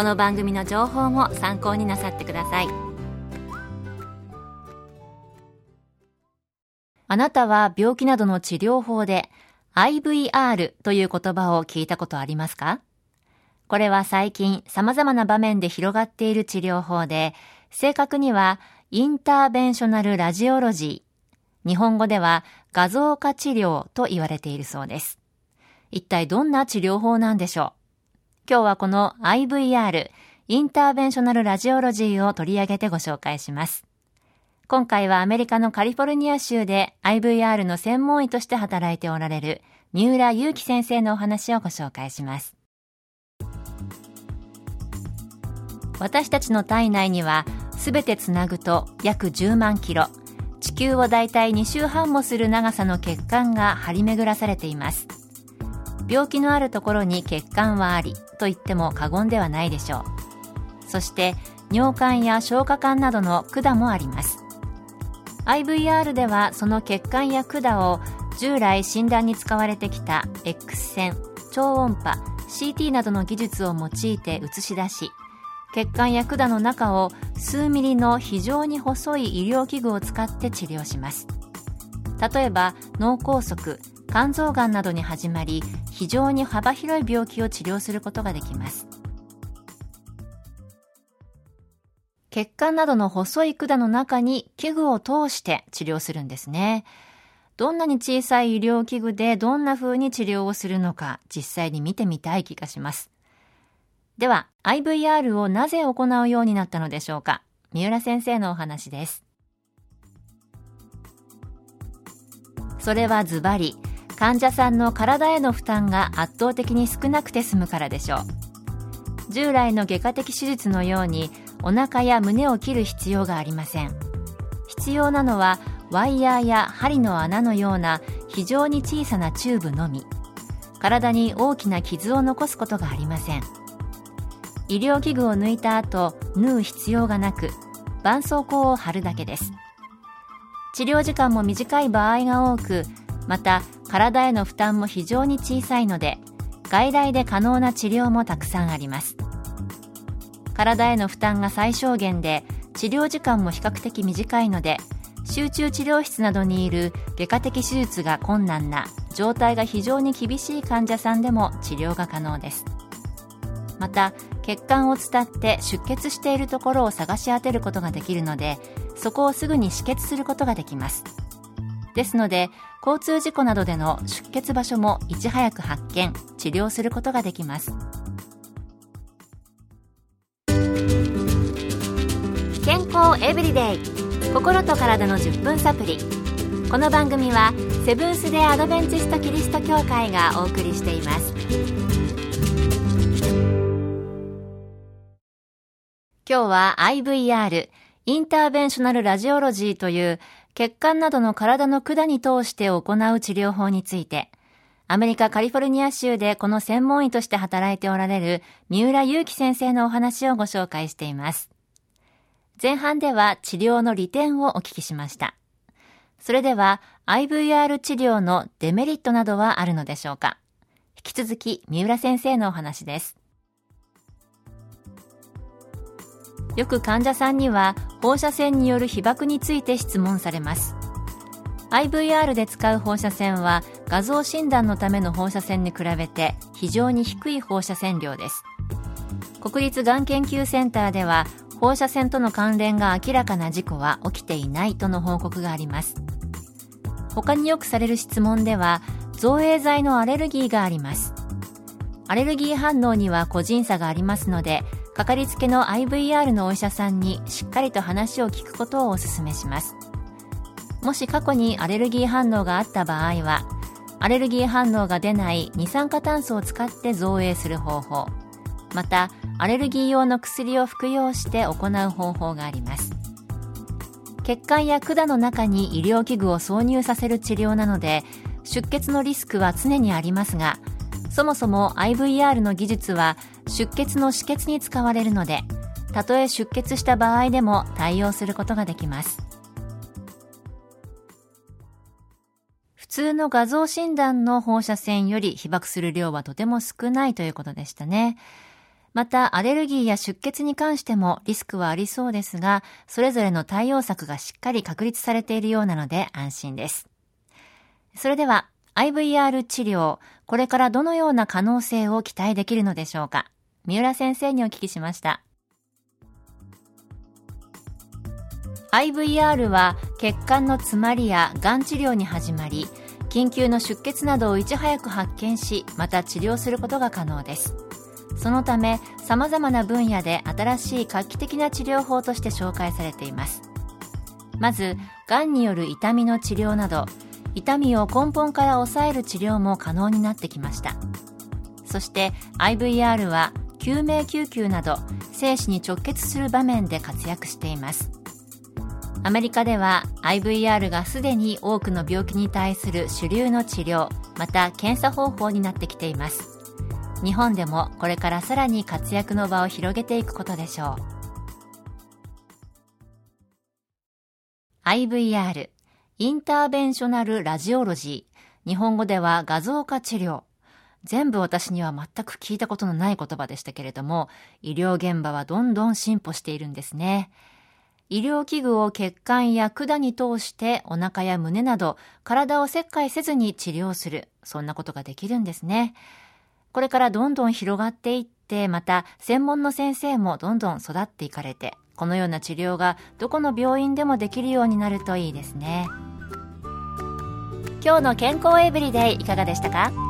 この番組の情報も参考になさってくださいあなたは病気などの治療法で IVR という言葉を聞いたことありますか？これは最近様々な場面で広がっている治療法で、正確にはインターベンショナルラジオロジー。日本語では画像化治療と言われているそうです。一体どんな治療法なんでしょう？今日はこの IVR、インターベンショナルラジオロジーを取り上げてご紹介します。今回はアメリカのカリフォルニア州で IVR の専門医として働いておられる三浦祐樹先生のお話をご紹介します。私たちの体内にはすべてつなぐと約10万キロ、地球をだいたい2周半もする長さの血管が張り巡らされています病気のあるところに血管はありと言っても過言ではないでしょう。そして尿管や消化管などの管もあります。IVR ではその血管や管を従来診断に使われてきた X 線超音波 CT などの技術を用いて映し出し血管や管の中を数ミリの非常に細い医療器具を使って治療します。例えば脳梗塞肝臓がんなどに始まり非常に幅広い病気を治療することができます。血管などの細い管の中に器具を通して治療するんですね。どんなに小さい医療器具でどんな風に治療をするのか実際に見てみたい気がします。では、IVR をなぜ行うようになったのでしょうか。三浦先生のお話です。それはズバリ、患者さんの体への負担が圧倒的に少なくて済むからでしょう。従来の外科的手術のようにお腹や胸を切る必要がありません。必要なのはワイヤーや針の穴のような非常に小さなチューブのみ。体に大きな傷を残すことがありません。医療器具を抜いた後縫う必要がなく絆創膏を貼るだけです治療時間も短い場合が多くまた体への負担も非常に小さいので外来で可能な治療もたくさんあります。体への負担が最小限で治療時間も比較的短いので集中治療室などにいる外科的手術が困難な状態が非常に厳しい患者さんでも治療が可能です。また血管を伝って出血しているところを探し当てることができるのでそこをすぐに止血することができます。ですので交通事故などでの出血場所もいち早く発見治療することができます。健康エブリデイ心と体の10分サプリこの番組はセブンス・デ・アドベンチスト・キリスト教会がお送りしています。今日は IVR、インターベンショナルラジオロジーという血管などの体の管に通して行う治療法について、アメリカカリフォルニア州でこの専門医として働いておられる三浦祐樹先生のお話をご紹介しています。前半では治療の利点をお聞きしました。それでは IVR 治療のデメリットなどはあるのでしょうか引き続き三浦先生のお話です。よく患者さんには放射線による被曝について質問されます。IVR で使う放射線は画像診断のための放射線に比べて非常に低い放射線量です。国立がん研究センターでは放射線との関連が明らかな事故は起きていないとの報告があります。他によくされる質問では造影剤のアレルギーがあります。アレルギー反応には個人差がありますのでかかりつけの IVR のお医者さんにしっかりと話を聞くことをお勧めします。もし過去にアレルギー反応があった場合はアレルギー反応が出ない二酸化炭素を使って造影する方法またアレルギー用の薬を服用して行う方法があります。血管や管の中に医療器具を挿入させる治療なので出血のリスクは常にありますがそもそも IVR の技術は出血の止血に使われるのでたとえ出血した場合でも対応することができます普通の画像診断の放射線より被爆する量はとても少ないということでしたね。また、アレルギーや出血に関してもリスクはありそうですが、それぞれの対応策がしっかり確立されているようなので安心です。それでは、IVR 治療、これからどのような可能性を期待できるのでしょうか？三浦先生にお聞きしました。IVR は血管の詰まりやがん治療に始まり緊急の出血などをいち早く発見しまた治療することが可能です。そのため様々な分野で新しい画期的な治療法として紹介されています。まずがんによる痛みの治療など痛みを根本から抑える治療も可能になってきました。そして IVR は救命救急など生死に直結する場面で活躍しています。アメリカでは IVR がすでに多くの病気に対する主流の治療また検査方法になってきています。日本でもこれからさらに活躍の場を広げていくことでしょう。IVR インターベンショナルラジオロジー。日本語では画像化治療。全部私には全く聞いたことのない言葉でしたけれども医療現場はどんどん進歩しているんですね。医療器具を血管や管に通してお腹や胸など体を切開せずに治療するそんなことができるんですね。これからどんどん広がっていって、また専門の先生もどんどん育っていかれて、このような治療がどこの病院でもできるようになるといいですね。今日の健康エブリデイいかがでしたか？